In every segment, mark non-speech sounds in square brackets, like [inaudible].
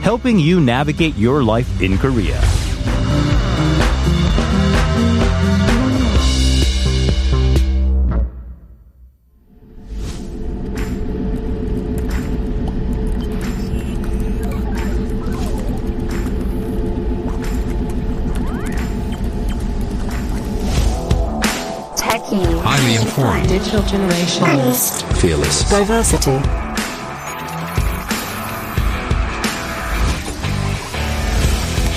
helping you navigate your life in Korea. Techie. Highly informed. Digital generation. Fearless. Diversity.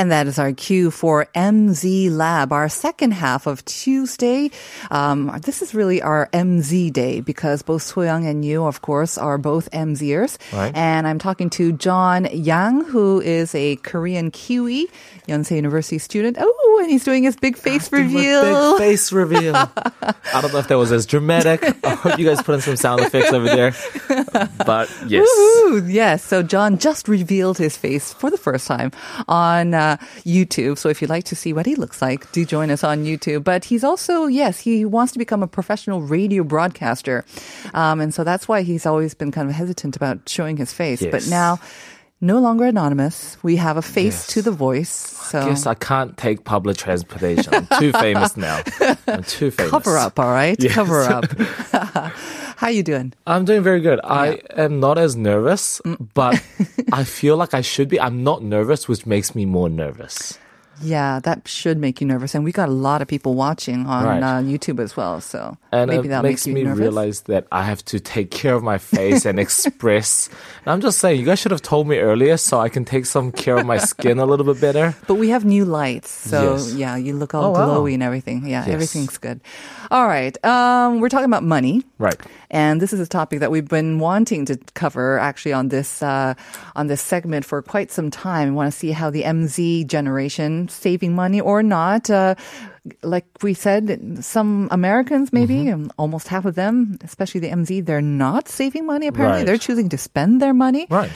And that is our cue for MZ Lab, our second half of Tuesday. Um, this is really our MZ day because both Soyoung and you, of course, are both MZers. Right. And I'm talking to John Yang, who is a Korean Kiwi, Yonsei University student. Oh, and he's doing his big face reveal. Big face [laughs] reveal. I don't know if that was as dramatic. [laughs] I hope you guys put in some sound effects over there. But yes. Woohoo! Yes. So John just revealed his face for the first time on uh, YouTube. So if you'd like to see what he looks like, do join us on YouTube. But he's also, yes, he wants to become a professional radio broadcaster. Um, and so that's why he's always been kind of hesitant about showing his face. But now, no longer anonymous. We have a face Yes. to the voice. So I guess I can't take public transportation. I'm too [laughs] famous now. I'm too famous. cover up, all right? Yes. Cover up. [laughs] [laughs] How you doing? I'm doing very good. I am not as nervous, Mm. but I feel like I should be. I'm not nervous, which makes me more nervous. Yeah, that should make you nervous. And we got a lot of people watching on Right. uh, YouTube as well. So And maybe that makes make me nervous. realize that I have to take care of my face and express. And [laughs] I'm just saying, you guys should have told me earlier so I can take some care of my skin a little bit better. [laughs] But we have new lights, so Yes. yeah, you look all Oh, wow. glowy and everything. Yeah, Yes. everything's good. All right, um, we're talking about money. Right. And this is a topic that we've been wanting to cover actually on this uh, on this segment for quite some time. We want to see how the MZ generation saving money or not. Uh, like we said, some Americans maybe Mm-hmm. almost half of them, especially the MZ, they're not saving money. Apparently, Right. they're choosing to spend their money. Right.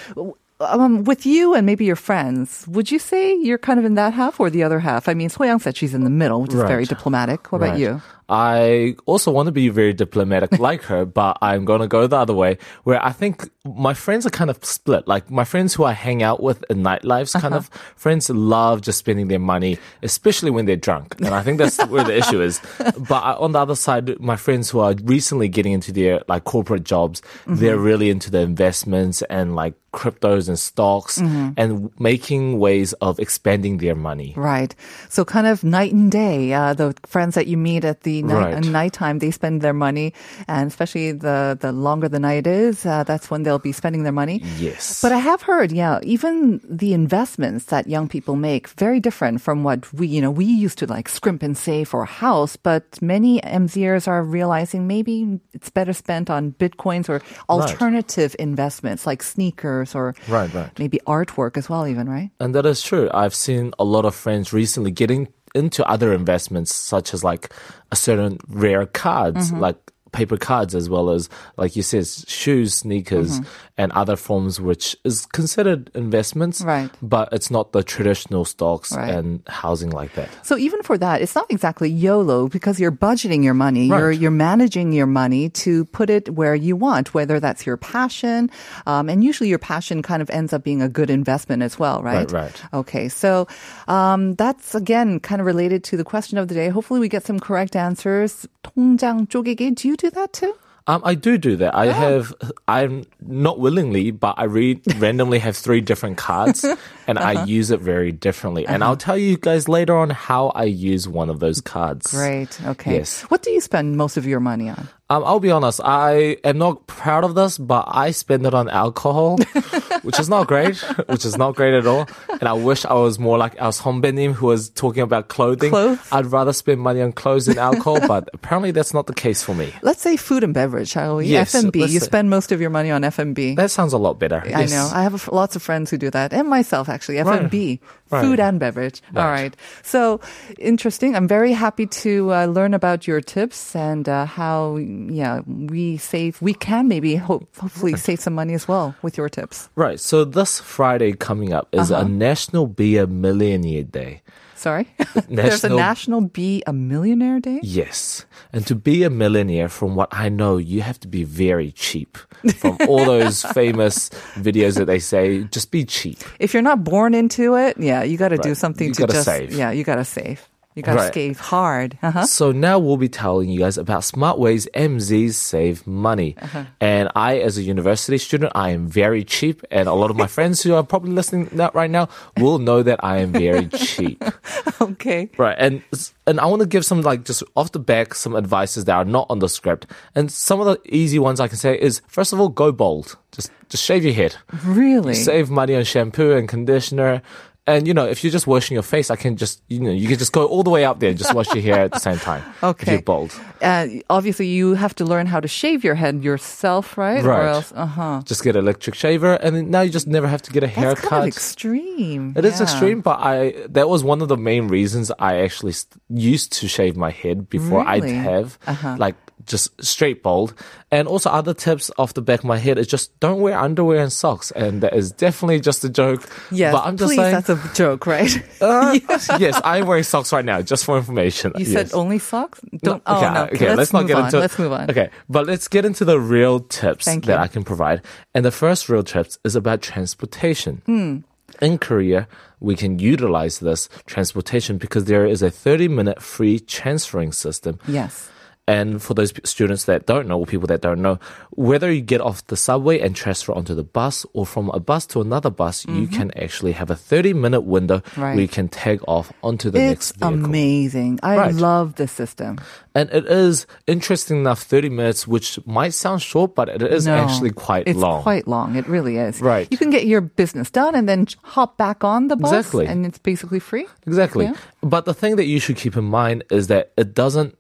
Um, with you and maybe your friends, would you say you're kind of in that half or the other half? I mean, Soyoung said she's in the middle, which is very diplomatic. What about you? I also want to be very diplomatic [laughs] like her, but I'm going to go the other way where I think my friends are kind of split. Like my friends who I hang out with in nightlifes kind uh-huh. of friends love just spending their money, especially when they're drunk. And I think that's where the issue is. [laughs] But I, on the other side, my friends who are recently getting into their like corporate jobs, mm-hmm. they're really into the investments and like cryptos and stocks mm-hmm. and making ways of expanding their money. Right. So kind of night and day. Uh, the friends that you meet at the night, Right. nighttime, they spend their money, and especially the the longer the night is, uh, that's when they'll be spending their money. Yes. But I have heard, yeah, even the investments that young people make very different from what we, you know, we used to like scrimp and save for a house. But many MZers are realizing maybe it's better spent on bitcoins or alternative investments like sneakers or Right, right. maybe artwork as well, even right. And that is true. I've seen a lot of friends recently getting into other investments, such as like a certain rare cards, Mm-hmm. like paper cards, as well as, like you said, shoes, sneakers, Mm-hmm. and other forms, which is considered investments. Right. But it's not the traditional stocks Right. and housing like that. So even for that, it's not exactly YOLO because you're budgeting your money. You're Right. you're managing your money to put it where you want, whether that's your passion, um, and usually your passion kind of ends up being a good investment as well, right? Right, right. Okay, so um, that's again kind of related to the question of the day. Hopefully, we get some correct answers. 통장 쪼개기. Do you do that too? Um, I do do that. Oh. I have, I'm not willingly, but I read [laughs] randomly have three different cards and Uh-huh. I use it very differently. And I'll tell you guys later on how I use one of those cards. Great. Okay. Yes. What do you spend most of your money on? Um, I'll be honest, I am not proud of this, but I spend it on alcohol, [laughs] which is not great, which is not great at all. And I wish I was more like our Hombenim who was talking about clothing. Clothes? I'd rather spend money on clothes than alcohol, [laughs] but apparently that's not the case for me. Let's say food and beverage, shall we? Yes, F&B. You say- spend most of your money on F&B. That sounds a lot better. I Yes. know. I have a lots of friends who do that, and myself actually. F&B, Right. Food and beverage. All Right. right. So interesting. I'm very happy to uh, learn about your tips and uh, how, yeah, we save. We can maybe hope, hopefully save some money as well with your tips. Right. So this Friday coming up is Uh-huh. a National Be a Millionaire Day. Sorry, [laughs] there's a National- National Be a Millionaire Day. Yes. And to be a millionaire, from what I know, you have to be very cheap. From all those [laughs] famous videos that they say, just be cheap. If you're not born into it, yeah, you got to do something You to gotta just save. yeah, you got to save. You got to Right. save hard. Uh-huh. So now we'll be telling you guys about smart ways MZs save money. Uh-huh. And I, as a university student, I am very cheap. And a lot of my [laughs] friends who are probably listening right now will know that I am very cheap. [laughs] Okay. Right, and and I want to give some like just off the back some advices that are not on the script. And some of the easy ones I can say is first of all, go bold. Just just shave your head. Really? Save money on shampoo and conditioner. And you know, if you're just washing your face, I can just you know you can just go all the way up there and just wash your hair at the same time. Okay. If you're bald. Uh, obviously, you have to learn how to shave your head yourself, right? Or Right. else, uh huh. Just get an electric shaver, and then now you just never have to get a That's haircut. kind of extreme. It is Yeah. extreme, but I that was one of the main reasons I actually st- used to shave my head before I'd have Uh-huh. like just straight bald. And also other tips off the back of my head is just don't wear underwear and socks. And that is definitely just a joke. Yes, but I'm just please, saying. that's a joke, right? [laughs] uh, [laughs] yes, I'm wearing socks right now, just for information. you said only socks? Don't. oh okay, no. okay, let's, let's, not move get on. into Let's move on. Okay, but let's get into the real tips Thank that you. I can provide. And the first real tips is about transportation. Hmm. In Korea, we can utilize this transportation because there is a 30 minute free transferring system. Yes. And for those students that don't know, or people that don't know, whether you get off the subway and transfer onto the bus or from a bus to another bus, you can actually have a 30 minute window Mm-hmm. Right. where you can tag off onto the It's next vehicle. amazing. I Right. love this system. And it is interesting enough, 30 minutes, which might sound short, but it is No, actually quite it's long. It's quite long. It really is. Right. You can get your business done and then hop back on the bus. Exactly. And it's basically free. Exactly. Yeah. But the thing that you should keep in mind is that it doesn't.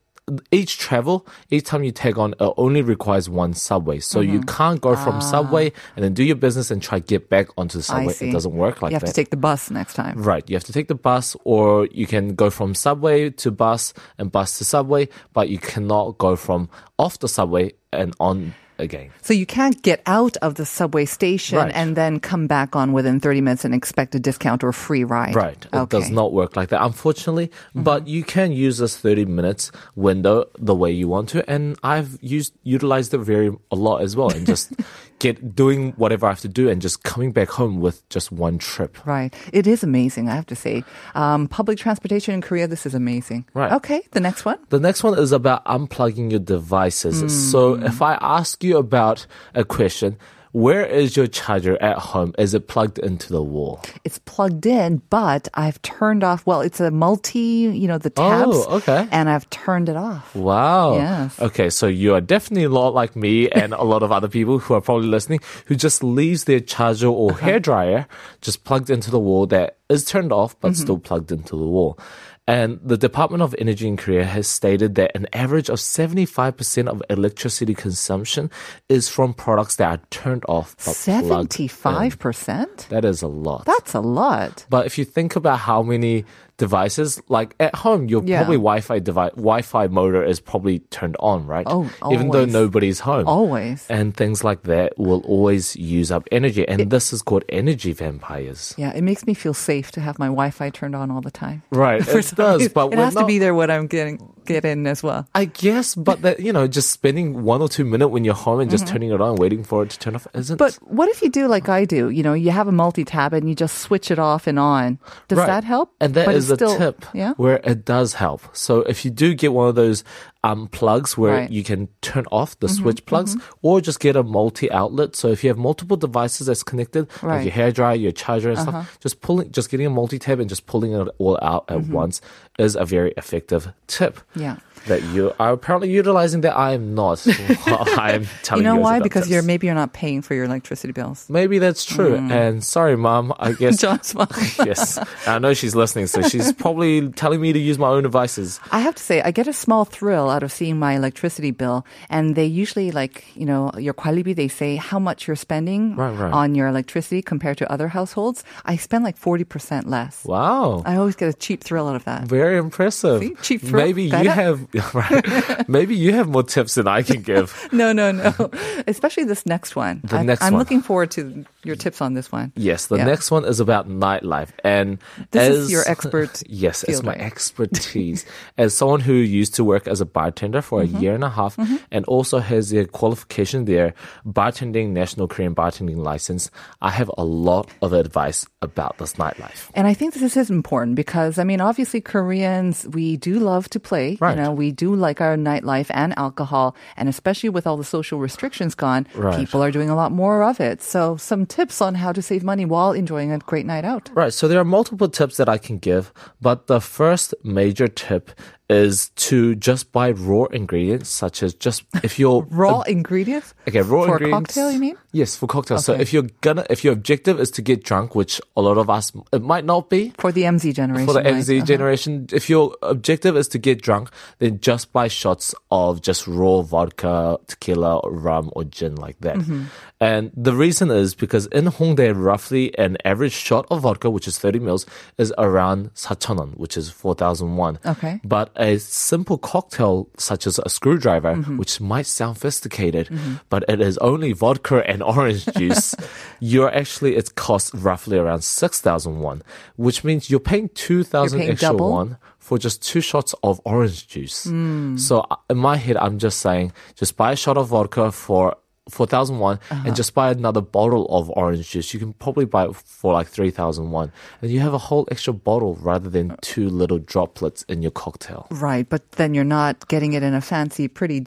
Each travel, each time you take on, it only requires one subway. So you Mm-hmm. can't go Ah. from subway and then do your business and try to get back onto the subway. It doesn't work like that. you have that. to take the bus next time. Right. You have to take the bus, or you can go from subway to bus and bus to subway, but you cannot go from off the subway and on again. So you can't get out of the subway station Right. and then come back on within 30 minutes and expect a discount or a free ride. Right. It does not work like that, unfortunately. Mm-hmm. But you can use this 30 minutes window the way you want to. And I've used, utilized it very a lot as well. And just [laughs] get doing whatever I have to do and just coming back home with just one trip. Right. It is amazing, I have to say. Um, public transportation in Korea, this is amazing. Right. Okay, the next one. The next one is about unplugging your devices. So Hmm. if I ask you about a question, where is your charger at home? Is it plugged into the wall? It's plugged in, but I've turned off. Well, it's a multi, you know, the tabs. Oh, okay. And I've turned it off. Wow. Yes. Okay, so you are definitely a lot like me and a lot of other people who are probably listening who just leaves their charger or Uh-huh. hairdryer just plugged into the wall that is turned off but Mm-hmm. still plugged into the wall. And the Department of Energy in Korea has stated that an average of 75% of electricity consumption is from products that are turned off but plugged in. 75%? That is a lot. That's a lot. But if you think about how many devices, like at home, your Yeah. probably Wi-Fi device, Wi-Fi motor is probably turned on, right? Oh, even though nobody's home. Always. And things like that will always use up energy, and this is called energy vampires. Yeah, it makes me feel safe to have my Wi-Fi turned on all the time. Right, [laughs] it does, but it has to be there when I'm getting get in as well. I guess, but that you know, just spending one or two minutes when you're home and just Mm-hmm. turning it on, waiting for it to turn off, isn't. But what if you do like I do? You know, you have a multi-tab and you just switch it off and on. Does Right. that help? And that But is a still- tip Yeah. where it does help. So if you do get one of those um, plugs where Right. Mm-hmm, you can turn off the switch plugs, or just get a multi outlet. So if you have multiple devices that's connected, Right. Uh-huh. like your hair dryer, your charger, and stuff, just pulling, just getting a multi tab and just pulling it all out at Mm-hmm. once is a very effective tip. Yeah. That you are apparently utilizing that I am not. [laughs] I am telling you. know guys why? Because this. you're maybe you're not paying for your electricity bills. Maybe that's true. Mm. And sorry, mom. I [laughs] guess. John's mom. [laughs] yes. I know she's listening, so she's probably telling me to use my own devices. I have to say, I get a small thrill out of seeing my electricity bill, and they usually like you know your kwalibi. They say how much you're spending Right, right. on your electricity compared to other households. I spend like forty percent less. Wow. I always get a cheap thrill out of that. Very impressive. See? Cheap thrill. Maybe you have [laughs] right. Maybe you have more tips than I can give. [laughs] No, no, no. Especially this next one. The I, next I'm one. looking forward to your tips on this one. Yes, the Yeah. next one is about nightlife, and This as, is your expert [laughs] yes, it's my expertise as someone who used to work as a bartender for Mm-hmm. a year and a half, and also has the qualification there, bartending national Korean bartending license. I have a lot of advice about this nightlife. And I think this is important because, I mean, obviously Koreans, we do love to play. Right. You know, we do like our nightlife and alcohol. And especially with all the social restrictions gone, Right. people are doing a lot more of it. So some tips on how to save money while enjoying a great night out. Right. So there are multiple tips that I can give, but the first major tip is to just buy raw ingredients, such as just if [laughs] you're Raw ingredients? Okay, raw For a ingredients. cocktail, you mean? Yes, for cocktails. So if you're gonna, if your objective is to get drunk, which a lot of us, it might not be. For the MZ generation. For the right? MZ Uh-huh. generation, if your objective is to get drunk, then just buy shots of just raw vodka, tequila, or rum, or gin like that. Mm-hmm. And the reason is because in Hongdae, roughly an average shot of vodka, which is 30 mils, is around 4,000, which is 4,000 won. Okay. But a simple cocktail, such as a screwdriver, Mm-hmm. which might sound sophisticated, but it is only vodka and [laughs] orange juice, [laughs] you're actually, it costs roughly around 6,000 won, which means you're paying 2,000 extra double? won for just two shots of orange juice. Hmm. So uh, in my head, I'm just saying, just buy a shot of vodka for 4,001 Uh-huh. and just buy another bottle of orange juice. You can probably buy it for like 3,001 and you have a whole extra bottle rather than two little droplets in your cocktail. Right. But then you're not getting it in a fancy, pretty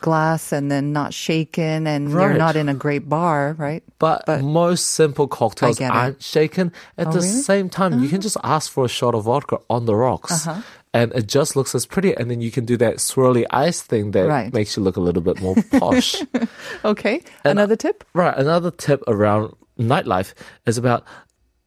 glass and then not shaken and you're not in a great bar, right? But, But- most simple cocktails I get it. aren't shaken. At Oh, the really? Uh-huh. same time, you can just ask for a shot of vodka on the rocks And it just looks as pretty. And then you can do that swirly ice thing that Right. makes you look a little bit more [laughs] posh. Okay. And, Another tip? Right. Another tip around nightlife is about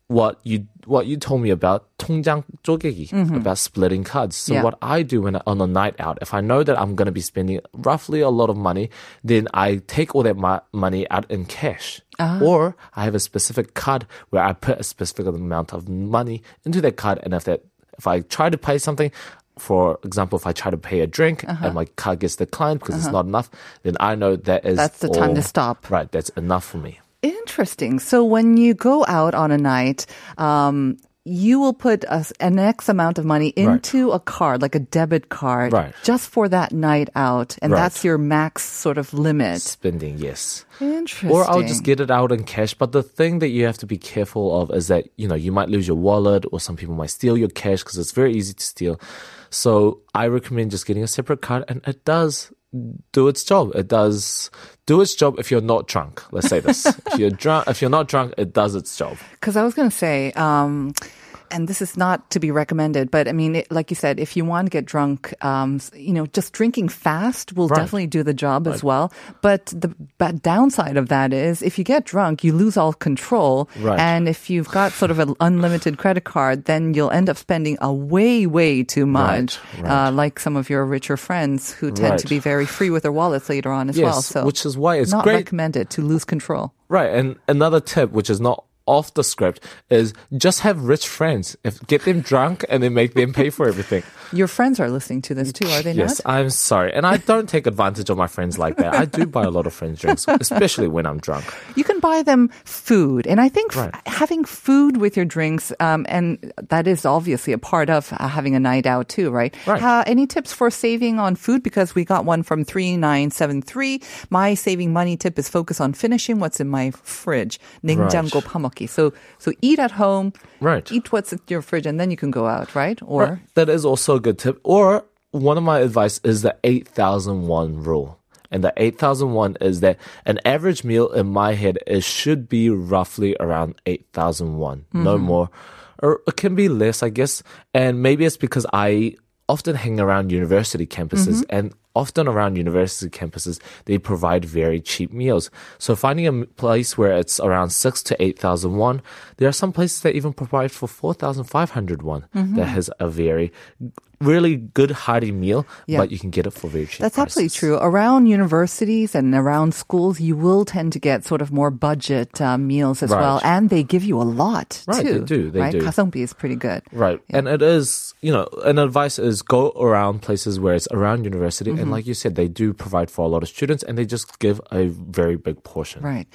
what you what you told me about 통장 쪼개기, about splitting cards. So Mm-hmm. Yeah. what I do when I, on a night out, if I know that I'm going to be spending roughly a lot of money, then I take all that mo- money out in cash. Ah. Or I have a specific card where I put a specific amount of money into that card, and if that if I try to pay something. For example, if I try to pay a drink Uh-huh. and my card gets declined because it's not enough, then I know that is That's the time to stop. Right, that's enough for me. Interesting. So when you go out on a night, um, you will put a, an X amount of money into a card, like a debit card, Right. just for that night out, and Right. that's your max sort of limit. Spending, yes. Interesting. Or I'll just get it out in cash. But the thing that you have to be careful of is that, you know, you might lose your wallet or some people might steal your cash because it's very easy to steal. So I recommend just getting a separate card and it does do its job. It does do its job if you're not drunk. Let's say this. if you're drunk, if you're not drunk, it does its job. [laughs] Because I was going to say, um, and this is not to be recommended, but I mean, it, like you said, if you want to get drunk, um, you know, just drinking fast will Right. definitely do the job as well. But the bad downside of that is if you get drunk, you lose all control. Right. And if you've got sort of an unlimited credit card, then you'll end up spending a way, way too much. Right, Uh, like some of your richer friends who tend to be very free with their wallets later on as Yes, well. So which is why it's not great. recommended to lose control. Right. And another tip, which is not off the script, is just have rich friends. If get them drunk and then make them pay for everything. [laughs] Your friends are listening to this too, are they Yes, not? I'm sorry. And I don't take advantage of my friends like that. I do buy a lot of friends drinks, especially when I'm drunk. You can buy them food. And I think f- Right. having food with your drinks, um, and that is obviously a part of uh, having a night out too, right? Right. Uh, any tips for saving on food? Because we got one from 3973. My saving money tip is focus on finishing what's in my fridge. 냉장고 파먹기. So, so eat at home. Right. Eat what's in your fridge and then you can go out, right? Or Right. That is also a good tip. Or one of my advice is the 8,001 rule. And the 8,001 is that an average meal in my head it should be roughly around 8,001, no mm-hmm. more. Or it can be less, I guess. And maybe it's because I often hang around university campuses mm-hmm. and often around university campuses, they provide very cheap meals. So finding a place where it's around six to eight thousand won, there are some places that even provide for four thousand five hundred won. Mm-hmm. That has a very really good hearty meal, yeah. but you can get it for very cheap. That's prices. absolutely true. Around universities and around schools, you will tend to get sort of more budget uh, meals as right. well, and they give you a lot right, too. They do. They right? do. Is pretty good. Right, yeah. and it is. You know, an advice is go around places where it's around university. And like you said, they do provide for a lot of students and they just give a very big portion. Right.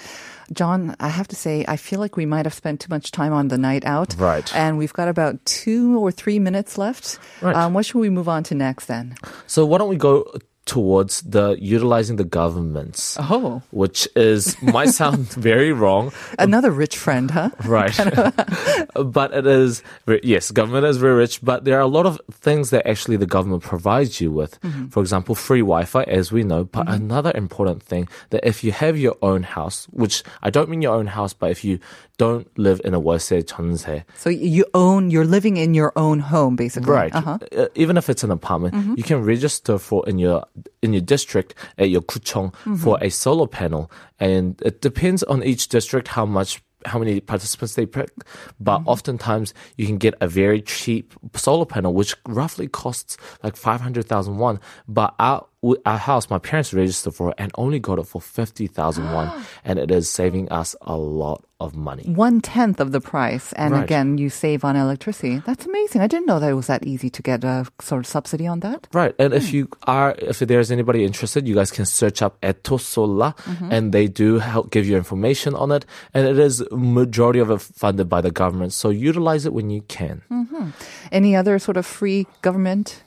John, I have to say, I feel like we might have spent too much time on the night out. Right. And we've got about two or three minutes left. Right. Um, what should we move on to next then? So why don't we go towards the utilizing the governments, Oh. which is might sound [laughs] very wrong, Another rich friend, huh? [laughs] right? [laughs] but it is ve- yes, government is very rich, but there are a lot of things that actually the government provides you with. Mm-hmm. For example, free Wi-Fi, as we know. But another important thing that if you have your own house, which I don't mean your own house, but if you don't live in a 월세 전세, So you own, you're living in your own home, basically. Right. Uh-huh. Uh, even if it's an apartment, you can register for in your in your district at your kuchong for mm-hmm. a solar panel, and it depends on each district how much how many participants they pick. But mm-hmm. oftentimes you can get a very cheap solar panel, which roughly costs like five hundred thousand won. But our our house, my parents registered for it and only got it for fifty thousand won, [gasps] and it is saving us a lot of money. One tenth of the price, and Right. again, you save on electricity. That's amazing. I didn't know that it was that easy to get a sort of subsidy on that. Right. And if hmm. you are, if there's anybody interested, you guys can search up Etosola mm-hmm. and they do help give you information on it. And it is majority of it funded by the government. So utilize it when you can. Mm-hmm. Any other sort of free government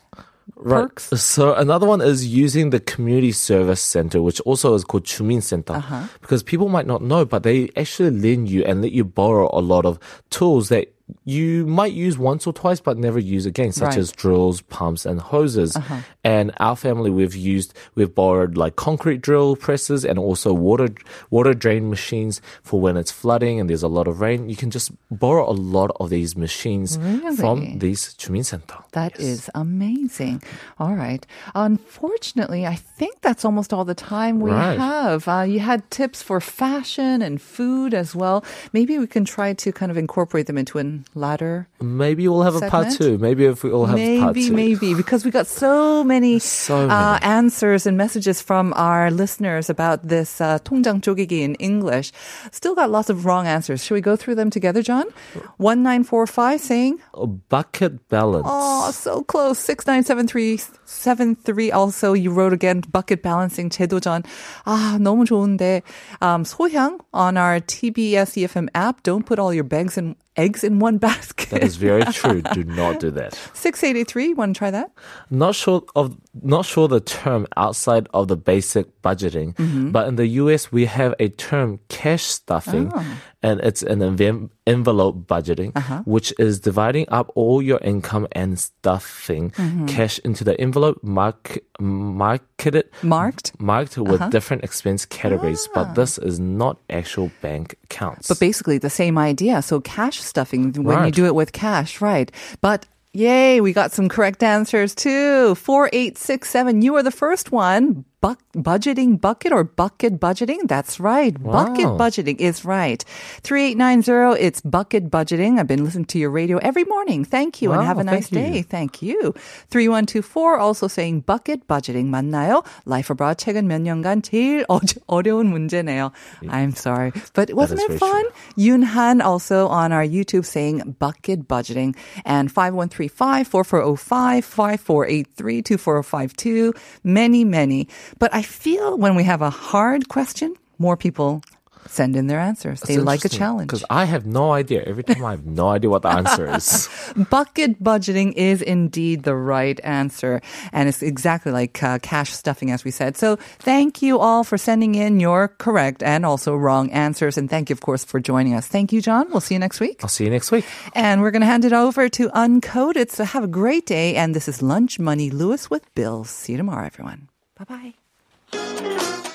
perks? So another one is using the community service center, which also is called Chumin Center, Uh-huh. because people might not know, but they actually lend you and let you borrow a lot of tools that you might use once or twice, but never use again, such Right. Uh-huh. as drills, pumps, and hoses. And our family, we've used, we've borrowed like concrete drill presses and also water water drain machines for when it's flooding and there's a lot of rain. You can just borrow a lot of these machines Really? from these Chumin Center. That is amazing. All right. Unfortunately, I think that's almost all the time we Right. have. Uh, you had tips for fashion and food as well. Maybe we can try to kind of incorporate them into a ladder. Maybe we'll have a part Segment? two. Maybe if we all have part maybe, two. maybe, because we got so many, So Uh, many. answers and messages from our listeners about this uh, 통장 쪼개기 in English. Still got lots of wrong answers. Should we go through them together, John? 1945 saying, A bucket balance. Oh, so close. 697373. Also, you wrote again, bucket balancing 제도전. 아, 너무 좋은데. Um, 소향 on our TBS EFM app. Don't put all your bags and eggs in one [laughs] basket. That is very [laughs] true. Do not do that. 6883. Want to try that? Not sure of not sure the term outside of the basic budgeting, Mm-hmm. but in the US we have a term cash stuffing, Oh. And it's an enve- envelope budgeting, Uh-huh. which is dividing up all your income and stuffing Mm-hmm. cash into the envelope, mark marketed Marked? marked with different expense categories, but this is not actual bank accounts. But basically the same idea. So cash stuffing when you do it with cash, right? But yay, we got some correct answers too. 4867. You are the first one Buck, budgeting bucket or bucket budgeting? That's right. Bucket Wow. budgeting is right. 3890. It's bucket budgeting. I've been listening to your radio every morning. Thank you and Wow, have a nice thank day. you. Thank you. 3124 also saying bucket budgeting 맞나요? Life abroad 최근 몇 년간 제일 어, 어려운 문제네요. I'm sorry. But wasn't is it very fun? Yoon Han also on our YouTube saying bucket budgeting and 5135 4405 5483 2452 many many. But I feel when we have a hard question, more people send in their answers. They like a challenge. Because I have no idea. Every time I have no idea what the answer is. [laughs] Bucket budgeting is indeed the right answer. And it's exactly like uh, cash stuffing, as we said. So thank you all for sending in your correct and also wrong answers. And thank you, of course, for joining us. Thank you, John. We'll see you next week. I'll see you next week. And we're going to hand it over to Uncoded. So have a great day. And this is LunchMoney Lewis with Bill. See you tomorrow, everyone. Bye bye. Thank you.